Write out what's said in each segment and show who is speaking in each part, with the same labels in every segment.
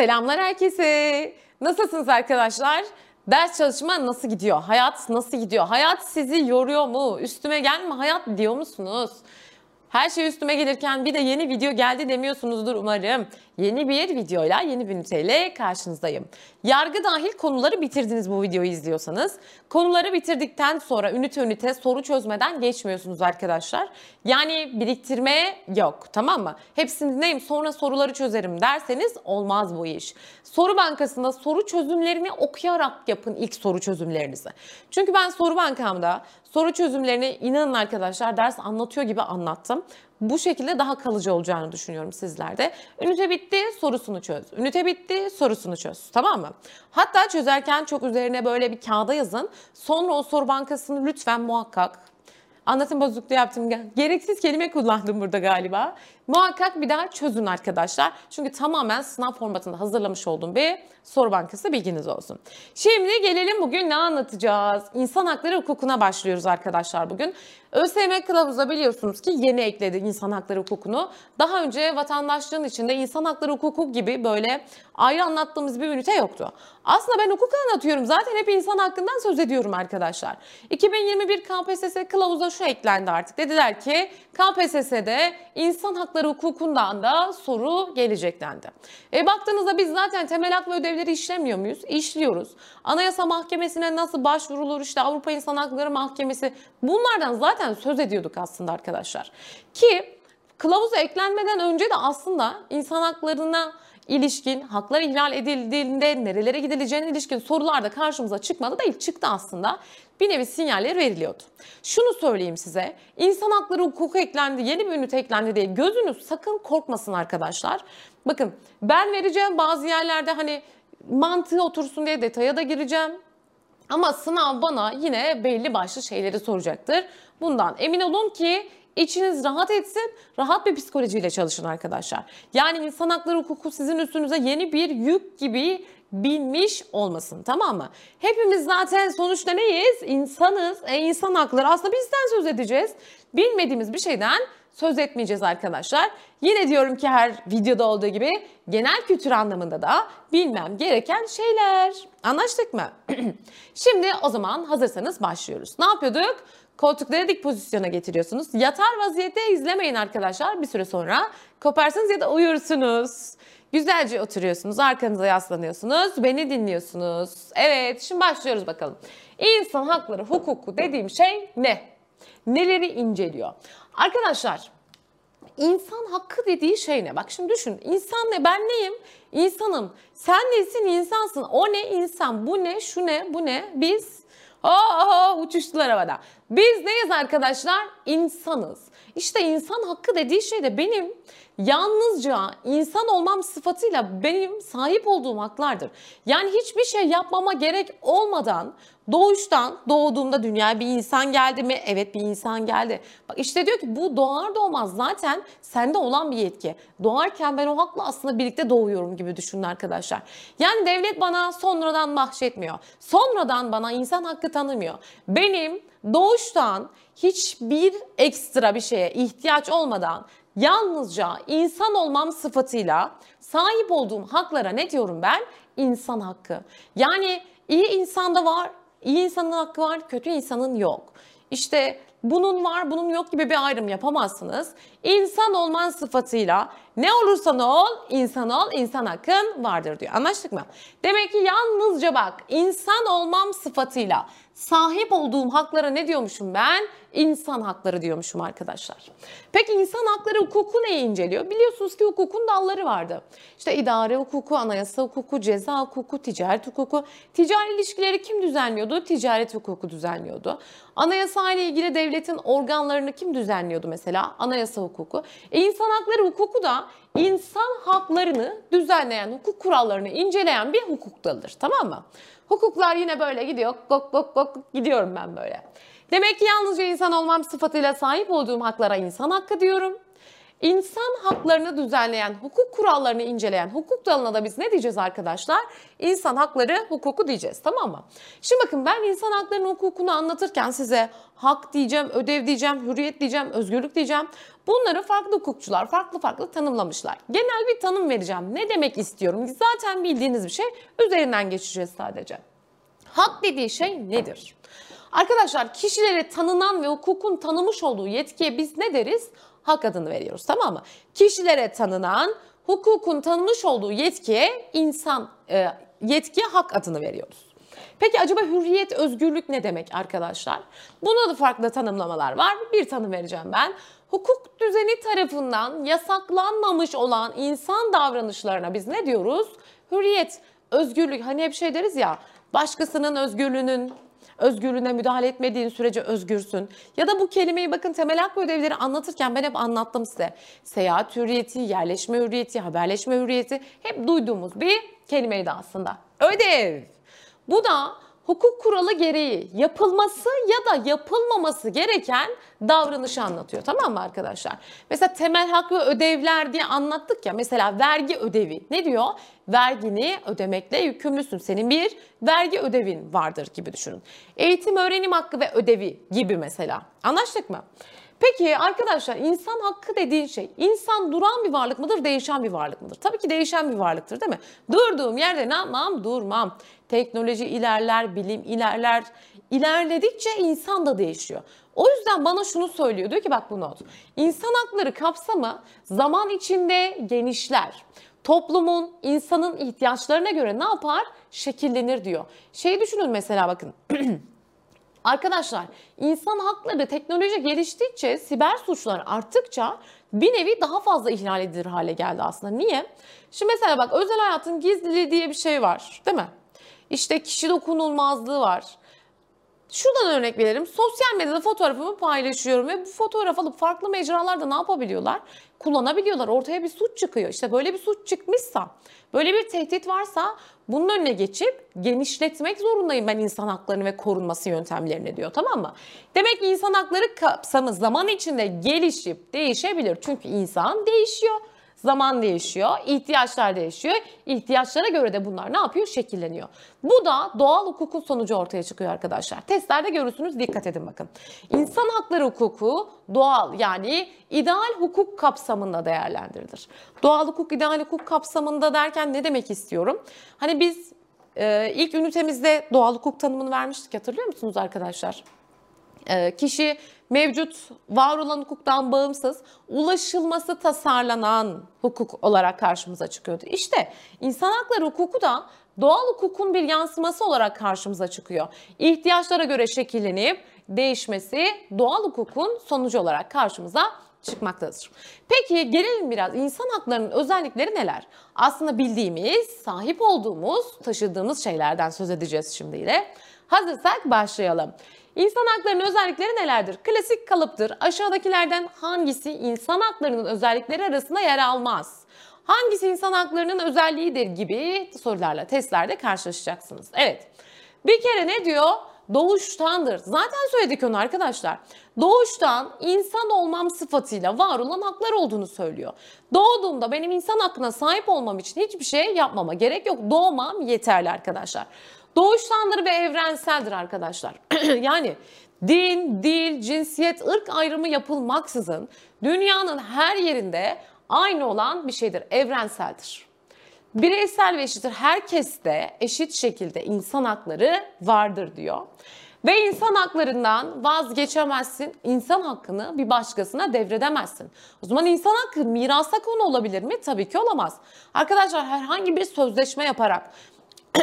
Speaker 1: Selamlar herkese. Nasılsınız arkadaşlar? Ders çalışma nasıl gidiyor? Hayat nasıl gidiyor? Hayat sizi yoruyor mu? Üstüme gelme hayat diyor musunuz? Her şey üstüme gelirken bir de yeni video geldi demiyorsunuzdur umarım. Yeni bir videoyla, yeni bir üniteyle karşınızdayım. Yargı dahil konuları bitirdiniz bu videoyu izliyorsanız. Konuları bitirdikten sonra ünite ünite soru çözmeden geçmiyorsunuz arkadaşlar. Yani biriktirme yok tamam mı? Hepsini dinleyeyim sonra soruları çözerim derseniz olmaz bu iş. Soru bankasında soru çözümlerini okuyarak yapın ilk soru çözümlerinizi. Çünkü ben soru bankamda soru çözümlerini inanın arkadaşlar ders anlatıyor gibi anlattım bu şekilde daha kalıcı olacağını düşünüyorum sizlerde. Ünite bitti, sorusunu çöz. Ünite bitti, sorusunu çöz. Tamam mı? Hatta çözerken çok üzerine böyle bir kağıda yazın. Sonra o soru bankasını lütfen muhakkak Anlatım bozukluğu yaptım. Gereksiz kelime kullandım burada galiba. Muhakkak bir daha çözün arkadaşlar. Çünkü tamamen sınav formatında hazırlamış olduğum bir soru bankası bilginiz olsun. Şimdi gelelim bugün ne anlatacağız? İnsan hakları hukukuna başlıyoruz arkadaşlar bugün. ÖSYM kılavuza biliyorsunuz ki yeni ekledi insan hakları hukukunu. Daha önce vatandaşlığın içinde insan hakları hukuku gibi böyle ayrı anlattığımız bir ünite yoktu. Aslında ben hukuk anlatıyorum. Zaten hep insan hakkından söz ediyorum arkadaşlar. 2021 KPSS kılavuza şu eklendi artık. Dediler ki KPSS'de insan hakları hukukundan da soru gelecek dendi. E baktığınızda biz zaten temel hak ve ödevleri işlemiyor muyuz? İşliyoruz. Anayasa Mahkemesi'ne nasıl başvurulur? İşte Avrupa İnsan Hakları Mahkemesi bunlardan zaten söz ediyorduk aslında arkadaşlar. Ki kılavuza eklenmeden önce de aslında insan haklarına ilişkin haklar ihlal edildiğinde nerelere gidileceğine ilişkin sorular da karşımıza çıkmadı değil çıktı aslında. Bir nevi sinyaller veriliyordu. Şunu söyleyeyim size. İnsan hakları hukuku eklendi, yeni bir ünite eklendi diye gözünüz sakın korkmasın arkadaşlar. Bakın ben vereceğim bazı yerlerde hani mantığı otursun diye detaya da gireceğim. Ama sınav bana yine belli başlı şeyleri soracaktır. Bundan emin olun ki İçiniz rahat etsin, rahat bir psikolojiyle çalışın arkadaşlar. Yani insan hakları hukuku sizin üstünüze yeni bir yük gibi binmiş olmasın tamam mı? Hepimiz zaten sonuçta neyiz? İnsanız. E, insan hakları aslında bizden söz edeceğiz. Bilmediğimiz bir şeyden söz etmeyeceğiz arkadaşlar. Yine diyorum ki her videoda olduğu gibi genel kültür anlamında da bilmem gereken şeyler. Anlaştık mı? Şimdi o zaman hazırsanız başlıyoruz. Ne yapıyorduk? Koltukları dik pozisyona getiriyorsunuz. Yatar vaziyette izlemeyin arkadaşlar. Bir süre sonra koparsınız ya da uyursunuz. Güzelce oturuyorsunuz, arkanıza yaslanıyorsunuz, beni dinliyorsunuz. Evet, şimdi başlıyoruz bakalım. İnsan hakları hukuku dediğim şey ne? Neleri inceliyor? Arkadaşlar, insan hakkı dediği şey ne? Bak şimdi düşün, insan ne? Ben neyim? İnsanım. Sen nesin? İnsansın. O ne? İnsan. Bu ne? Şu ne? Bu ne? Biz Oh, uçuştular havada. Biz neyiz arkadaşlar? İnsanız. İşte insan hakkı dediği şey de benim yalnızca insan olmam sıfatıyla benim sahip olduğum haklardır. Yani hiçbir şey yapmama gerek olmadan doğuştan doğduğumda dünyaya bir insan geldi mi? Evet bir insan geldi. Bak işte diyor ki bu doğar doğmaz zaten sende olan bir yetki. Doğarken ben o hakla aslında birlikte doğuyorum gibi düşünün arkadaşlar. Yani devlet bana sonradan bahşetmiyor. Sonradan bana insan hakkı tanımıyor. Benim doğuştan hiçbir ekstra bir şeye ihtiyaç olmadan yalnızca insan olmam sıfatıyla sahip olduğum haklara ne diyorum ben? İnsan hakkı. Yani iyi insanda var, iyi insanın hakkı var, kötü insanın yok. İşte bunun var, bunun yok gibi bir ayrım yapamazsınız. İnsan olman sıfatıyla ne olursan ol, insan ol, insan hakkın vardır diyor. Anlaştık mı? Demek ki yalnızca bak, insan olmam sıfatıyla sahip olduğum haklara ne diyormuşum ben? İnsan hakları diyormuşum arkadaşlar. Peki insan hakları hukuku neyi inceliyor? Biliyorsunuz ki hukukun dalları vardı. İşte idare hukuku, anayasa hukuku, ceza hukuku, ticaret hukuku. Ticari ilişkileri kim düzenliyordu? Ticaret hukuku düzenliyordu. Anayasa ile ilgili devletin organlarını kim düzenliyordu mesela? Anayasa hukuku. E insan hakları hukuku da insan haklarını düzenleyen, hukuk kurallarını inceleyen bir hukuk dalıdır. Tamam mı? Hukuklar yine böyle gidiyor. Gok gok gok gidiyorum ben böyle. Demek ki yalnızca insan olmam sıfatıyla sahip olduğum haklara insan hakkı diyorum. İnsan haklarını düzenleyen, hukuk kurallarını inceleyen hukuk dalına da biz ne diyeceğiz arkadaşlar? İnsan hakları hukuku diyeceğiz tamam mı? Şimdi bakın ben insan haklarının hukukunu anlatırken size hak diyeceğim, ödev diyeceğim, hürriyet diyeceğim, özgürlük diyeceğim. Bunları farklı hukukçular farklı farklı tanımlamışlar. Genel bir tanım vereceğim. Ne demek istiyorum? Zaten bildiğiniz bir şey. Üzerinden geçeceğiz sadece. Hak dediği şey nedir? Arkadaşlar kişilere tanınan ve hukukun tanımış olduğu yetkiye biz ne deriz? Hak adını veriyoruz tamam mı? Kişilere tanınan, hukukun tanımış olduğu yetkiye insan e, yetkiye hak adını veriyoruz. Peki acaba hürriyet, özgürlük ne demek arkadaşlar? Buna da farklı tanımlamalar var. Bir tanım vereceğim ben. Hukuk düzeni tarafından yasaklanmamış olan insan davranışlarına biz ne diyoruz? Hürriyet, özgürlük. Hani hep şey deriz ya, başkasının özgürlüğünün özgürlüğüne müdahale etmediğin sürece özgürsün. Ya da bu kelimeyi bakın temel hak ödevleri anlatırken ben hep anlattım size. Seyahat hürriyeti, yerleşme hürriyeti, haberleşme hürriyeti hep duyduğumuz bir kelimeydi aslında. Ödev. Bu da hukuk kuralı gereği yapılması ya da yapılmaması gereken davranışı anlatıyor. Tamam mı arkadaşlar? Mesela temel hak ve ödevler diye anlattık ya. Mesela vergi ödevi. Ne diyor? Vergini ödemekle yükümlüsün. Senin bir vergi ödevin vardır gibi düşünün. Eğitim öğrenim hakkı ve ödevi gibi mesela. Anlaştık mı? Peki arkadaşlar insan hakkı dediğin şey insan duran bir varlık mıdır, değişen bir varlık mıdır? Tabii ki değişen bir varlıktır değil mi? Durduğum yerde ne yapmam? Durmam. Teknoloji ilerler, bilim ilerler. İlerledikçe insan da değişiyor. O yüzden bana şunu söylüyor. Diyor ki bak bu not. İnsan hakları kapsamı zaman içinde genişler. Toplumun, insanın ihtiyaçlarına göre ne yapar? Şekillenir diyor. Şey düşünün mesela bakın. Arkadaşlar insan hakları teknoloji geliştikçe siber suçlar arttıkça bir nevi daha fazla ihlal edilir hale geldi aslında. Niye? Şimdi mesela bak özel hayatın gizliliği diye bir şey var değil mi? İşte kişi dokunulmazlığı var. Şuradan örnek verelim. Sosyal medyada fotoğrafımı paylaşıyorum ve bu fotoğraf alıp farklı mecralarda ne yapabiliyorlar? Kullanabiliyorlar. Ortaya bir suç çıkıyor. İşte böyle bir suç çıkmışsa, böyle bir tehdit varsa bunun önüne geçip genişletmek zorundayım ben insan haklarını ve korunması yöntemlerini diyor tamam mı? Demek ki insan hakları kapsamı zaman içinde gelişip değişebilir. Çünkü insan değişiyor. Zaman değişiyor, ihtiyaçlar değişiyor. İhtiyaçlara göre de bunlar ne yapıyor? Şekilleniyor. Bu da doğal hukukun sonucu ortaya çıkıyor arkadaşlar. Testlerde görürsünüz dikkat edin bakın. İnsan hakları hukuku doğal yani ideal hukuk kapsamında değerlendirilir. Doğal hukuk, ideal hukuk kapsamında derken ne demek istiyorum? Hani biz e, ilk ünitemizde doğal hukuk tanımını vermiştik hatırlıyor musunuz arkadaşlar? E, kişi mevcut var olan hukuktan bağımsız ulaşılması tasarlanan hukuk olarak karşımıza çıkıyordu. İşte insan hakları hukuku da doğal hukukun bir yansıması olarak karşımıza çıkıyor. İhtiyaçlara göre şekillenip değişmesi doğal hukukun sonucu olarak karşımıza çıkmaktadır. Peki gelelim biraz insan haklarının özellikleri neler? Aslında bildiğimiz, sahip olduğumuz, taşıdığımız şeylerden söz edeceğiz şimdi yine. Hazırsak başlayalım. İnsan haklarının özellikleri nelerdir? Klasik kalıptır. Aşağıdakilerden hangisi insan haklarının özellikleri arasında yer almaz? Hangisi insan haklarının özelliğidir gibi sorularla testlerde karşılaşacaksınız. Evet. Bir kere ne diyor? Doğuştandır. Zaten söyledik onu arkadaşlar. Doğuştan insan olmam sıfatıyla var olan haklar olduğunu söylüyor. Doğduğumda benim insan hakkına sahip olmam için hiçbir şey yapmama gerek yok. Doğmam yeterli arkadaşlar. Doğuştandır ve evrenseldir arkadaşlar. yani din, dil, cinsiyet, ırk ayrımı yapılmaksızın dünyanın her yerinde aynı olan bir şeydir, evrenseldir. Bireysel ve eşittir. Herkeste eşit şekilde insan hakları vardır diyor. Ve insan haklarından vazgeçemezsin. İnsan hakkını bir başkasına devredemezsin. O zaman insan hakkı mirasa konu olabilir mi? Tabii ki olamaz. Arkadaşlar herhangi bir sözleşme yaparak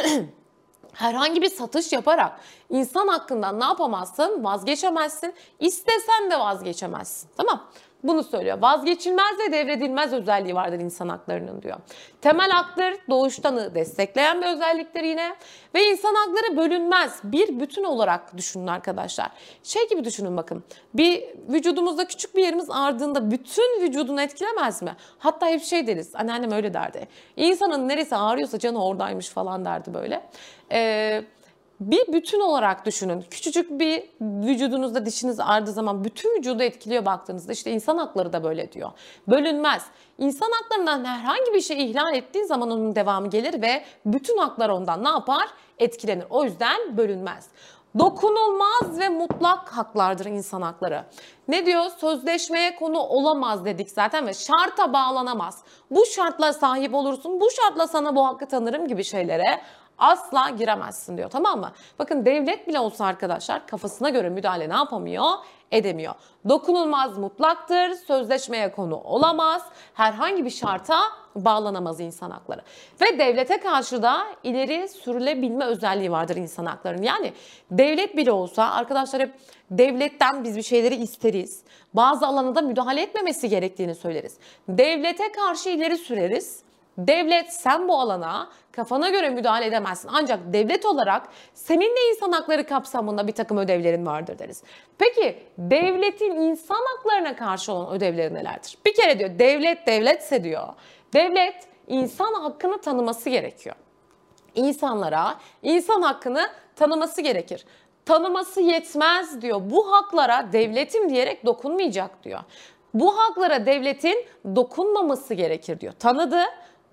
Speaker 1: herhangi bir satış yaparak insan hakkından ne yapamazsın? Vazgeçemezsin. İstesen de vazgeçemezsin. Tamam bunu söylüyor. Vazgeçilmez ve devredilmez özelliği vardır insan haklarının diyor. Temel haklar doğuştanı destekleyen bir özelliktir yine. Ve insan hakları bölünmez. Bir bütün olarak düşünün arkadaşlar. Şey gibi düşünün bakın. Bir vücudumuzda küçük bir yerimiz ardında bütün vücudunu etkilemez mi? Hatta hep şey deriz. Anneannem öyle derdi. İnsanın neresi ağrıyorsa canı oradaymış falan derdi böyle. Eee bir bütün olarak düşünün. Küçücük bir vücudunuzda dişiniz ağrıdığı zaman bütün vücudu etkiliyor baktığınızda. İşte insan hakları da böyle diyor. Bölünmez. İnsan haklarından herhangi bir şey ihlal ettiği zaman onun devamı gelir ve bütün haklar ondan ne yapar? Etkilenir. O yüzden bölünmez. Dokunulmaz ve mutlak haklardır insan hakları. Ne diyor? Sözleşmeye konu olamaz dedik zaten ve şarta bağlanamaz. Bu şartla sahip olursun, bu şartla sana bu hakkı tanırım gibi şeylere asla giremezsin diyor tamam mı? Bakın devlet bile olsa arkadaşlar kafasına göre müdahale ne yapamıyor? Edemiyor. Dokunulmaz mutlaktır, sözleşmeye konu olamaz, herhangi bir şarta bağlanamaz insan hakları. Ve devlete karşı da ileri sürülebilme özelliği vardır insan haklarının. Yani devlet bile olsa arkadaşlar hep devletten biz bir şeyleri isteriz. Bazı alanda müdahale etmemesi gerektiğini söyleriz. Devlete karşı ileri süreriz. Devlet sen bu alana kafana göre müdahale edemezsin. Ancak devlet olarak senin de insan hakları kapsamında bir takım ödevlerin vardır deriz. Peki devletin insan haklarına karşı olan ödevleri nelerdir? Bir kere diyor devlet devletse diyor. Devlet insan hakkını tanıması gerekiyor. İnsanlara insan hakkını tanıması gerekir. Tanıması yetmez diyor. Bu haklara devletim diyerek dokunmayacak diyor. Bu haklara devletin dokunmaması gerekir diyor. Tanıdı,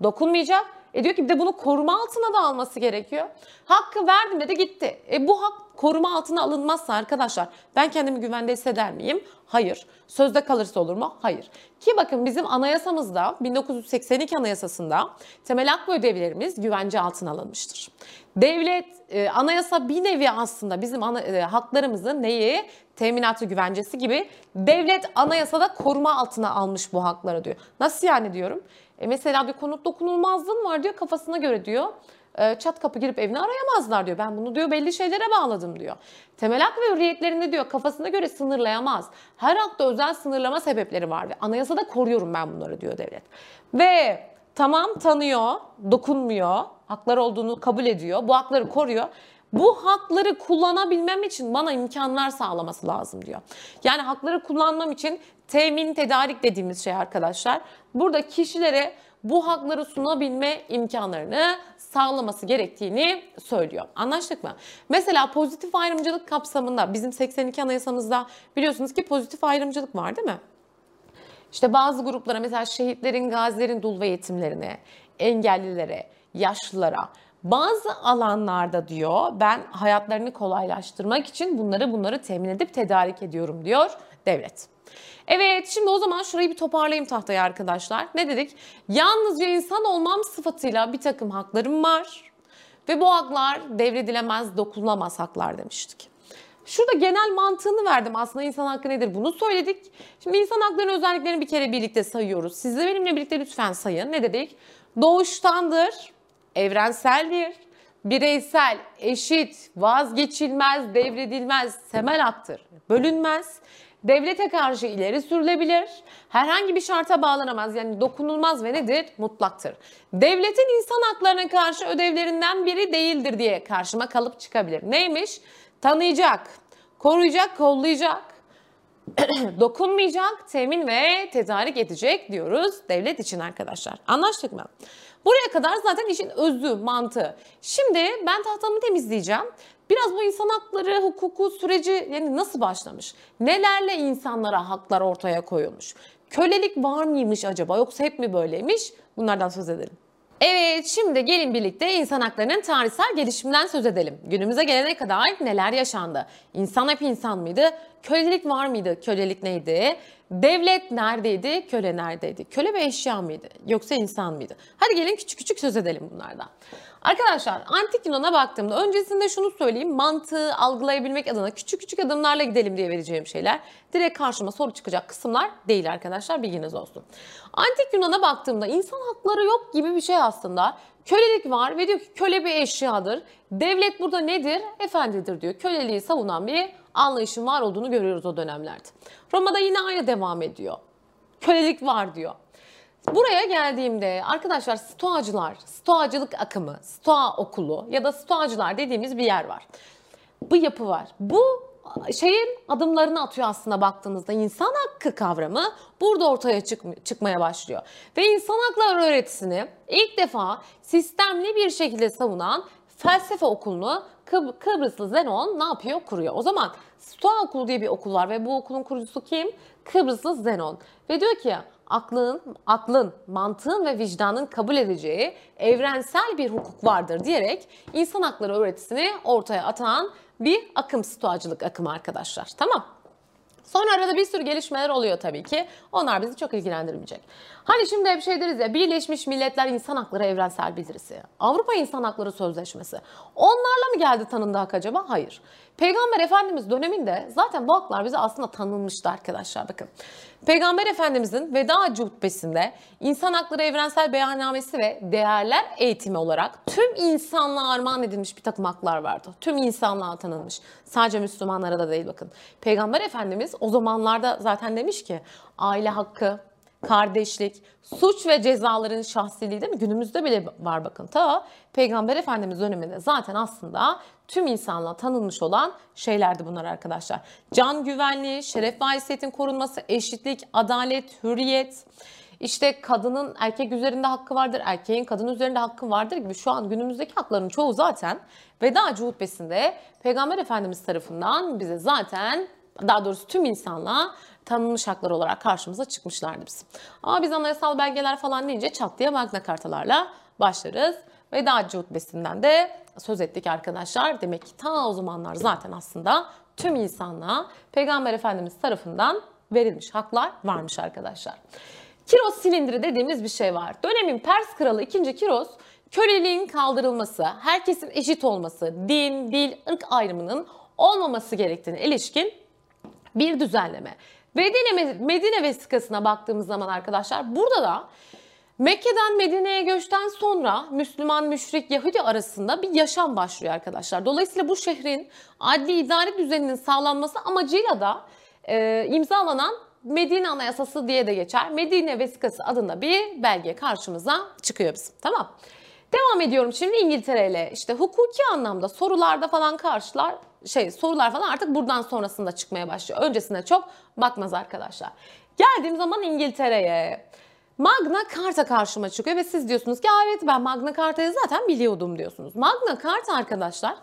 Speaker 1: dokunmayacak. E diyor ki bir de bunu koruma altına da alması gerekiyor. Hakkı verdim dedi gitti. E bu hak koruma altına alınmazsa arkadaşlar ben kendimi güvende hisseder miyim? Hayır. Sözde kalırsa olur mu? Hayır. Ki bakın bizim anayasamızda 1982 anayasasında temel hak ve ödevlerimiz güvence altına alınmıştır. Devlet, e, anayasa bir nevi aslında bizim ana, e, haklarımızın neyi? Teminatı güvencesi gibi devlet anayasada koruma altına almış bu hakları diyor. Nasıl yani diyorum? E mesela bir konut dokunulmazlığın var diyor kafasına göre diyor. E, çat kapı girip evini arayamazlar diyor. Ben bunu diyor belli şeylere bağladım diyor. Temel hak ve hürriyetlerini diyor kafasına göre sınırlayamaz. Her hakta özel sınırlama sebepleri var ve anayasada koruyorum ben bunları diyor devlet. Ve tamam tanıyor, dokunmuyor, haklar olduğunu kabul ediyor, bu hakları koruyor. Bu hakları kullanabilmem için bana imkanlar sağlaması lazım diyor. Yani hakları kullanmam için temin tedarik dediğimiz şey arkadaşlar. Burada kişilere bu hakları sunabilme imkanlarını sağlaması gerektiğini söylüyor. Anlaştık mı? Mesela pozitif ayrımcılık kapsamında bizim 82 anayasamızda biliyorsunuz ki pozitif ayrımcılık var değil mi? İşte bazı gruplara mesela şehitlerin, gazilerin dul ve yetimlerine, engellilere, yaşlılara, bazı alanlarda diyor ben hayatlarını kolaylaştırmak için bunları bunları temin edip tedarik ediyorum diyor devlet. Evet şimdi o zaman şurayı bir toparlayayım tahtaya arkadaşlar. Ne dedik? Yalnızca insan olmam sıfatıyla bir takım haklarım var. Ve bu haklar devredilemez, dokunulamaz haklar demiştik. Şurada genel mantığını verdim aslında insan hakkı nedir bunu söyledik. Şimdi insan haklarının özelliklerini bir kere birlikte sayıyoruz. Siz de benimle birlikte lütfen sayın. Ne dedik? Doğuştandır, evrenseldir, bireysel, eşit, vazgeçilmez, devredilmez, temel haktır, bölünmez, devlete karşı ileri sürülebilir, herhangi bir şarta bağlanamaz yani dokunulmaz ve nedir? Mutlaktır. Devletin insan haklarına karşı ödevlerinden biri değildir diye karşıma kalıp çıkabilir. Neymiş? Tanıyacak, koruyacak, kollayacak, dokunmayacak, temin ve tedarik edecek diyoruz devlet için arkadaşlar. Anlaştık mı? Buraya kadar zaten işin özü, mantığı. Şimdi ben tahtamı temizleyeceğim. Biraz bu insan hakları, hukuku süreci yani nasıl başlamış? Nelerle insanlara haklar ortaya koyulmuş? Kölelik var mıymış acaba yoksa hep mi böyleymiş? Bunlardan söz edelim. Evet şimdi gelin birlikte insan haklarının tarihsel gelişiminden söz edelim. Günümüze gelene kadar neler yaşandı? İnsan hep insan mıydı? Kölelik var mıydı? Kölelik neydi? Devlet neredeydi? Köle neredeydi? Köle bir eşya mıydı? Yoksa insan mıydı? Hadi gelin küçük küçük söz edelim bunlardan. Arkadaşlar antik Yunan'a baktığımda öncesinde şunu söyleyeyim mantığı algılayabilmek adına küçük küçük adımlarla gidelim diye vereceğim şeyler. Direkt karşıma soru çıkacak kısımlar değil arkadaşlar bilginiz olsun. Antik Yunan'a baktığımda insan hakları yok gibi bir şey aslında. Kölelik var ve diyor ki köle bir eşyadır. Devlet burada nedir? Efendidir diyor. Köleliği savunan bir anlayışın var olduğunu görüyoruz o dönemlerde. Roma'da yine aynı devam ediyor. Kölelik var diyor. Buraya geldiğimde arkadaşlar stoacılar, stoacılık akımı, stoa okulu ya da stoacılar dediğimiz bir yer var. Bu yapı var. Bu şeyin adımlarını atıyor aslında baktığınızda insan hakkı kavramı burada ortaya çık çıkmaya başlıyor. Ve insan hakları öğretisini ilk defa sistemli bir şekilde savunan felsefe okulunu Kıb Kıbrıslı Zenon ne yapıyor? Kuruyor. O zaman Stoa okulu diye bir okul var ve bu okulun kurucusu kim? Kıbrıslı Zenon. Ve diyor ki aklın, aklın, mantığın ve vicdanın kabul edeceği evrensel bir hukuk vardır diyerek insan hakları öğretisini ortaya atan bir akım stoğacılık akımı arkadaşlar. Tamam. Sonra arada bir sürü gelişmeler oluyor tabii ki. Onlar bizi çok ilgilendirmeyecek. Hani şimdi hep şey deriz ya Birleşmiş Milletler İnsan Hakları Evrensel Bildirisi, Avrupa İnsan Hakları Sözleşmesi. Onlarla mı geldi tanındı acaba? Hayır. Peygamber Efendimiz döneminde zaten bu haklar bize aslında tanınmıştı arkadaşlar bakın. Peygamber Efendimizin veda hutbesinde İnsan Hakları Evrensel Beyannamesi ve Değerler Eğitimi olarak tüm insanlığa armağan edilmiş bir takım haklar vardı. Tüm insanlığa tanınmış. Sadece Müslümanlara da değil bakın. Peygamber Efendimiz o zamanlarda zaten demiş ki aile hakkı, kardeşlik, suç ve cezaların şahsiliği değil mi? Günümüzde bile var bakın. Ta Peygamber Efendimiz döneminde zaten aslında tüm insanlığa tanınmış olan şeylerdi bunlar arkadaşlar. Can güvenliği, şeref ve korunması, eşitlik, adalet, hürriyet, işte kadının erkek üzerinde hakkı vardır, erkeğin kadın üzerinde hakkı vardır gibi şu an günümüzdeki hakların çoğu zaten veda hutbesinde Peygamber Efendimiz tarafından bize zaten daha doğrusu tüm insanlığa tanınmış haklar olarak karşımıza çıkmışlardı biz. Ama biz anayasal belgeler falan deyince çat diye Magna Kartalarla başlarız. Veda hutbesinden de söz ettik arkadaşlar. Demek ki ta o zamanlar zaten aslında tüm insanlığa Peygamber Efendimiz tarafından verilmiş haklar varmış arkadaşlar. Kiros silindiri dediğimiz bir şey var. Dönemin Pers kralı 2. Kiros köleliğin kaldırılması, herkesin eşit olması, din, dil, ırk ayrımının olmaması gerektiğine ilişkin bir düzenleme. Medine, Medine vesikasına baktığımız zaman arkadaşlar burada da Mekke'den Medine'ye göçten sonra Müslüman, müşrik, Yahudi arasında bir yaşam başlıyor arkadaşlar. Dolayısıyla bu şehrin adli idari düzeninin sağlanması amacıyla da e, imzalanan Medine Anayasası diye de geçer. Medine Vesikası adında bir belge karşımıza çıkıyor bizim. Tamam. Devam ediyorum şimdi İngiltere ile işte hukuki anlamda sorularda falan karşılar şey sorular falan artık buradan sonrasında çıkmaya başlıyor. Öncesinde çok bakmaz arkadaşlar. Geldiğim zaman İngiltere'ye. Magna Carta karşıma çıkıyor ve siz diyorsunuz ki evet ben Magna Carta'yı zaten biliyordum diyorsunuz. Magna Carta arkadaşlar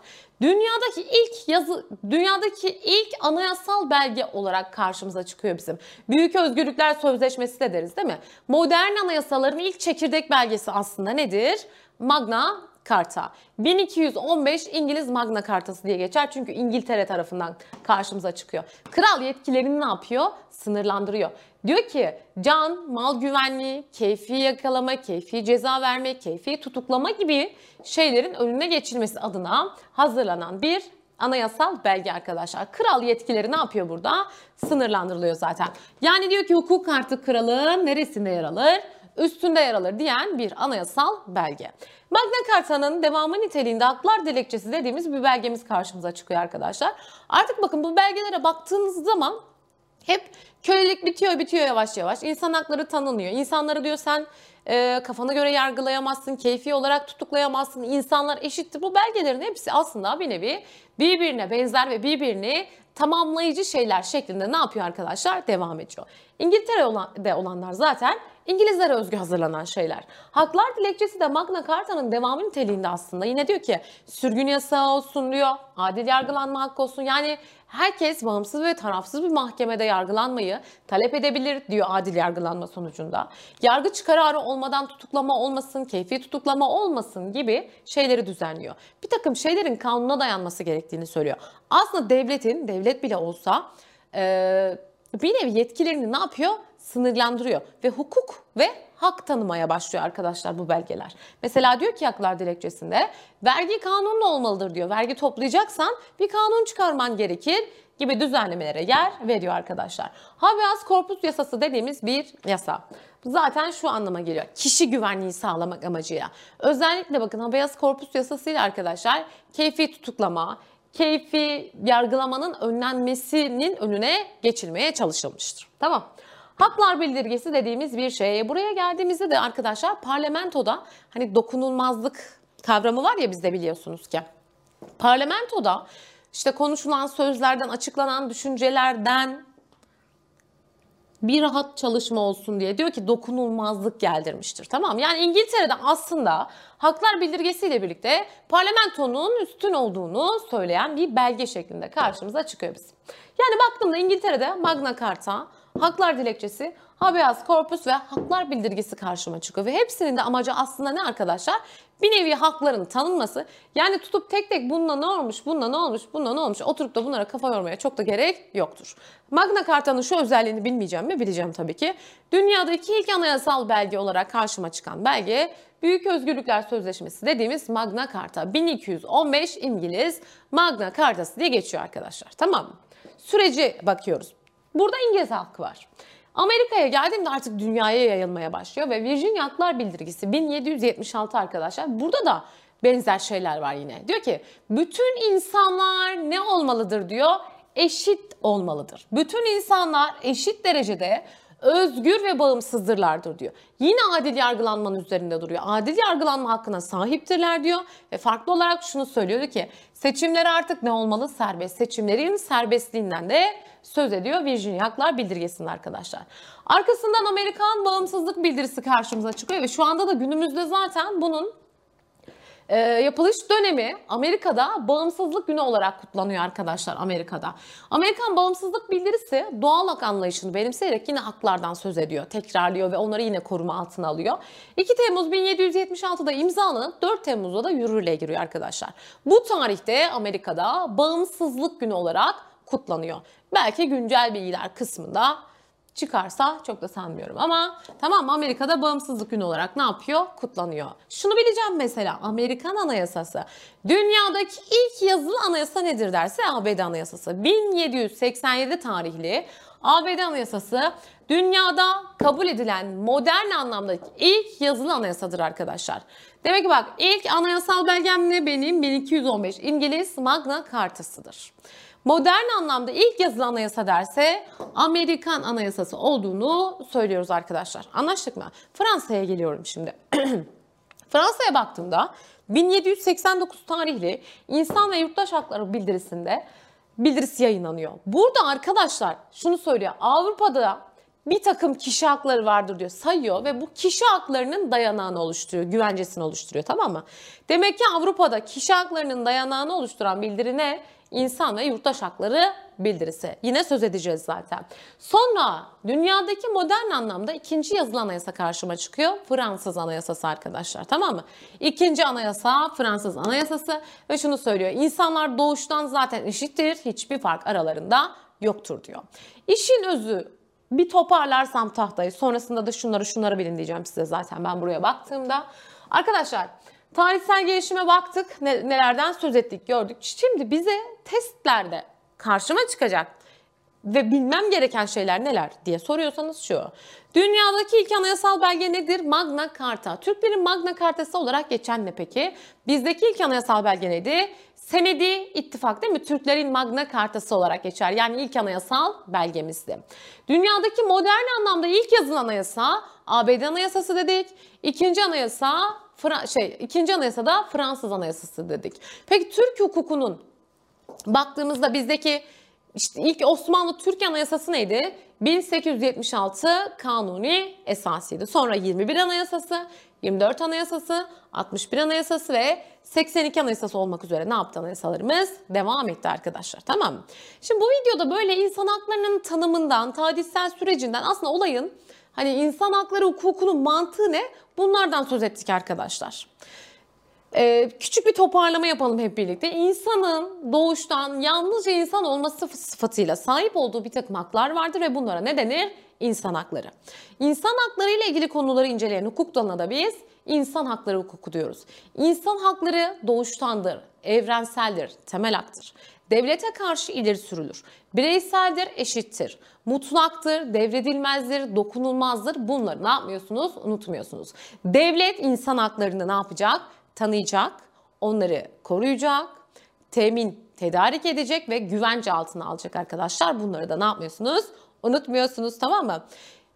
Speaker 1: dünyadaki ilk yazı dünyadaki ilk anayasal belge olarak karşımıza çıkıyor bizim. Büyük Özgürlükler Sözleşmesi de deriz değil mi? Modern anayasaların ilk çekirdek belgesi aslında nedir? Magna Carta. 1215 İngiliz Magna Cartası diye geçer çünkü İngiltere tarafından karşımıza çıkıyor. Kral yetkilerini ne yapıyor? Sınırlandırıyor. Diyor ki can, mal güvenliği, keyfi yakalama, keyfi ceza verme, keyfi tutuklama gibi şeylerin önüne geçilmesi adına hazırlanan bir anayasal belge arkadaşlar. Kral yetkileri ne yapıyor burada? Sınırlandırılıyor zaten. Yani diyor ki hukuk kartı kralın neresinde yer alır? Üstünde yer alır diyen bir anayasal belge. Magna Carta'nın devamı niteliğinde haklar dilekçesi dediğimiz bir belgemiz karşımıza çıkıyor arkadaşlar. Artık bakın bu belgelere baktığınız zaman hep kölelik bitiyor bitiyor yavaş yavaş. İnsan hakları tanınıyor. İnsanları diyor sen e, kafana göre yargılayamazsın, keyfi olarak tutuklayamazsın. İnsanlar eşittir. Bu belgelerin hepsi aslında bir nevi birbirine benzer ve birbirini tamamlayıcı şeyler şeklinde ne yapıyor arkadaşlar? Devam ediyor. İngiltere'de olanlar zaten İngilizlere özgü hazırlanan şeyler. Haklar dilekçesi de Magna Carta'nın devamı niteliğinde aslında. Yine diyor ki sürgün yasağı olsun diyor, adil yargılanma hakkı olsun. Yani herkes bağımsız ve tarafsız bir mahkemede yargılanmayı talep edebilir diyor adil yargılanma sonucunda. Yargıç kararı olmadan tutuklama olmasın, keyfi tutuklama olmasın gibi şeyleri düzenliyor. Bir takım şeylerin kanuna dayanması gerektiğini söylüyor. Aslında devletin, devlet bile olsa e, bir nevi yetkilerini ne yapıyor? Sınırlandırıyor ve hukuk ve hak tanımaya başlıyor arkadaşlar bu belgeler. Mesela diyor ki haklar dilekçesinde vergi kanunlu olmalıdır diyor. Vergi toplayacaksan bir kanun çıkarman gerekir gibi düzenlemelere yer veriyor arkadaşlar. Habeas corpus yasası dediğimiz bir yasa. Zaten şu anlama geliyor. Kişi güvenliği sağlamak amacıyla. Özellikle bakın habeas corpus yasasıyla arkadaşlar keyfi tutuklama, keyfi yargılamanın önlenmesinin önüne geçilmeye çalışılmıştır. Tamam. Haklar bildirgesi dediğimiz bir şey. Buraya geldiğimizde de arkadaşlar parlamentoda hani dokunulmazlık kavramı var ya bizde biliyorsunuz ki. Parlamentoda işte konuşulan sözlerden, açıklanan düşüncelerden bir rahat çalışma olsun diye diyor ki dokunulmazlık geldirmiştir. Tamam yani İngiltere'de aslında haklar bildirgesiyle birlikte parlamentonun üstün olduğunu söyleyen bir belge şeklinde karşımıza çıkıyor bizim. Yani baktığımda İngiltere'de Magna Carta haklar dilekçesi, habeas corpus ve haklar bildirgesi karşıma çıkıyor. Ve hepsinin de amacı aslında ne arkadaşlar? Bir nevi hakların tanınması. Yani tutup tek tek bununla ne olmuş, bununla ne olmuş, bununla ne olmuş oturup da bunlara kafa yormaya çok da gerek yoktur. Magna Carta'nın şu özelliğini bilmeyeceğim mi? Bileceğim tabii ki. Dünyadaki ilk anayasal belge olarak karşıma çıkan belge Büyük Özgürlükler Sözleşmesi dediğimiz Magna Carta 1215 İngiliz Magna Cartası diye geçiyor arkadaşlar. Tamam mı? Süreci bakıyoruz. Burada İngiliz halkı var. Amerika'ya geldiğimde artık dünyaya yayılmaya başlıyor ve Virginia Haklar Bildirgesi 1776 arkadaşlar. Burada da benzer şeyler var yine. Diyor ki bütün insanlar ne olmalıdır diyor? Eşit olmalıdır. Bütün insanlar eşit derecede özgür ve bağımsızdırlardır diyor. Yine adil yargılanmanın üzerinde duruyor. Adil yargılanma hakkına sahiptirler diyor ve farklı olarak şunu söylüyordu ki seçimler artık ne olmalı? Serbest. Seçimlerin serbestliğinden de söz ediyor Virginia Haklar Bildirgesi'nde arkadaşlar. Arkasından Amerikan bağımsızlık bildirisi karşımıza çıkıyor ve şu anda da günümüzde zaten bunun e, yapılış dönemi Amerika'da bağımsızlık günü olarak kutlanıyor arkadaşlar Amerika'da. Amerikan bağımsızlık bildirisi doğal hak anlayışını benimseyerek yine haklardan söz ediyor, tekrarlıyor ve onları yine koruma altına alıyor. 2 Temmuz 1776'da imzalanıp 4 Temmuz'da da yürürlüğe giriyor arkadaşlar. Bu tarihte Amerika'da bağımsızlık günü olarak kutlanıyor. Belki güncel bilgiler kısmında çıkarsa çok da sanmıyorum ama tamam Amerika'da bağımsızlık günü olarak ne yapıyor? Kutlanıyor. Şunu bileceğim mesela Amerikan Anayasası. Dünyadaki ilk yazılı anayasa nedir derse ABD Anayasası. 1787 tarihli ABD Anayasası dünyada kabul edilen modern anlamda ilk yazılı anayasadır arkadaşlar. Demek ki bak ilk anayasal belgem ne benim? 1215 İngiliz Magna Carta'sıdır. Modern anlamda ilk yazılı anayasa derse Amerikan anayasası olduğunu söylüyoruz arkadaşlar. Anlaştık mı? Fransa'ya geliyorum şimdi. Fransa'ya baktığımda 1789 tarihli İnsan ve Yurttaş Hakları bildirisinde bildirisi yayınlanıyor. Burada arkadaşlar şunu söylüyor. Avrupa'da bir takım kişi hakları vardır diyor sayıyor ve bu kişi haklarının dayanağını oluşturuyor, güvencesini oluşturuyor tamam mı? Demek ki Avrupa'da kişi haklarının dayanağını oluşturan bildiri ne? İnsan ve Yurttaş Hakları bildirisi. Yine söz edeceğiz zaten. Sonra dünyadaki modern anlamda ikinci yazılı anayasa karşıma çıkıyor. Fransız anayasası arkadaşlar tamam mı? İkinci anayasa Fransız anayasası ve şunu söylüyor. İnsanlar doğuştan zaten eşittir. Hiçbir fark aralarında yoktur diyor. İşin özü bir toparlarsam tahtayı sonrasında da şunları şunları bilin diyeceğim size zaten ben buraya baktığımda. Arkadaşlar tarihsel gelişime baktık ne, nelerden söz ettik gördük. Şimdi bize testlerde karşıma çıkacak ve bilmem gereken şeyler neler diye soruyorsanız şu. Dünyadaki ilk anayasal belge nedir? Magna Carta. Türklerin Magna Cartası olarak geçen ne peki? Bizdeki ilk anayasal belge neydi? Senedi ittifak değil mi? Türklerin Magna Cartası olarak geçer. Yani ilk anayasal belgemizdi. Dünyadaki modern anlamda ilk yazılan anayasa ABD Anayasası dedik. İkinci anayasa Fra şey ikinci anayasada Fransız Anayasası dedik. Peki Türk hukukunun baktığımızda bizdeki işte ilk Osmanlı Türk Anayasası neydi? 1876 kanuni esasıydı. Sonra 21 Anayasası, 24 Anayasası, 61 Anayasası ve 82 Anayasası olmak üzere ne yaptı anayasalarımız? Devam etti arkadaşlar tamam mı? Şimdi bu videoda böyle insan haklarının tanımından, tarihsel sürecinden aslında olayın hani insan hakları hukukunun mantığı ne? Bunlardan söz ettik arkadaşlar. Ee, küçük bir toparlama yapalım hep birlikte. İnsanın doğuştan yalnızca insan olması sıfatıyla sahip olduğu bir takım haklar vardır ve bunlara ne denir? İnsan hakları. İnsan hakları ile ilgili konuları inceleyen hukuk dalına da biz insan hakları hukuku diyoruz. İnsan hakları doğuştandır, evrenseldir, temel haktır. Devlete karşı ileri sürülür. Bireyseldir, eşittir. Mutlaktır, devredilmezdir, dokunulmazdır. Bunları ne yapmıyorsunuz? Unutmuyorsunuz. Devlet insan haklarını ne yapacak? Tanıyacak, onları koruyacak, temin, tedarik edecek ve güvence altına alacak arkadaşlar. Bunları da ne yapmıyorsunuz? Unutmuyorsunuz tamam mı?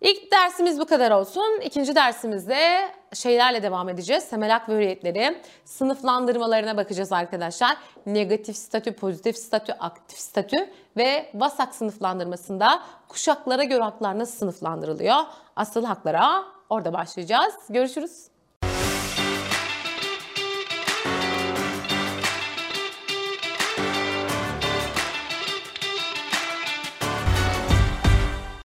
Speaker 1: İlk dersimiz bu kadar olsun. İkinci dersimizde şeylerle devam edeceğiz. Temel hak ve hürriyetleri, sınıflandırmalarına bakacağız arkadaşlar. Negatif statü, pozitif statü, aktif statü ve VASAK sınıflandırmasında kuşaklara göre haklar nasıl sınıflandırılıyor? Asıl haklara orada başlayacağız. Görüşürüz.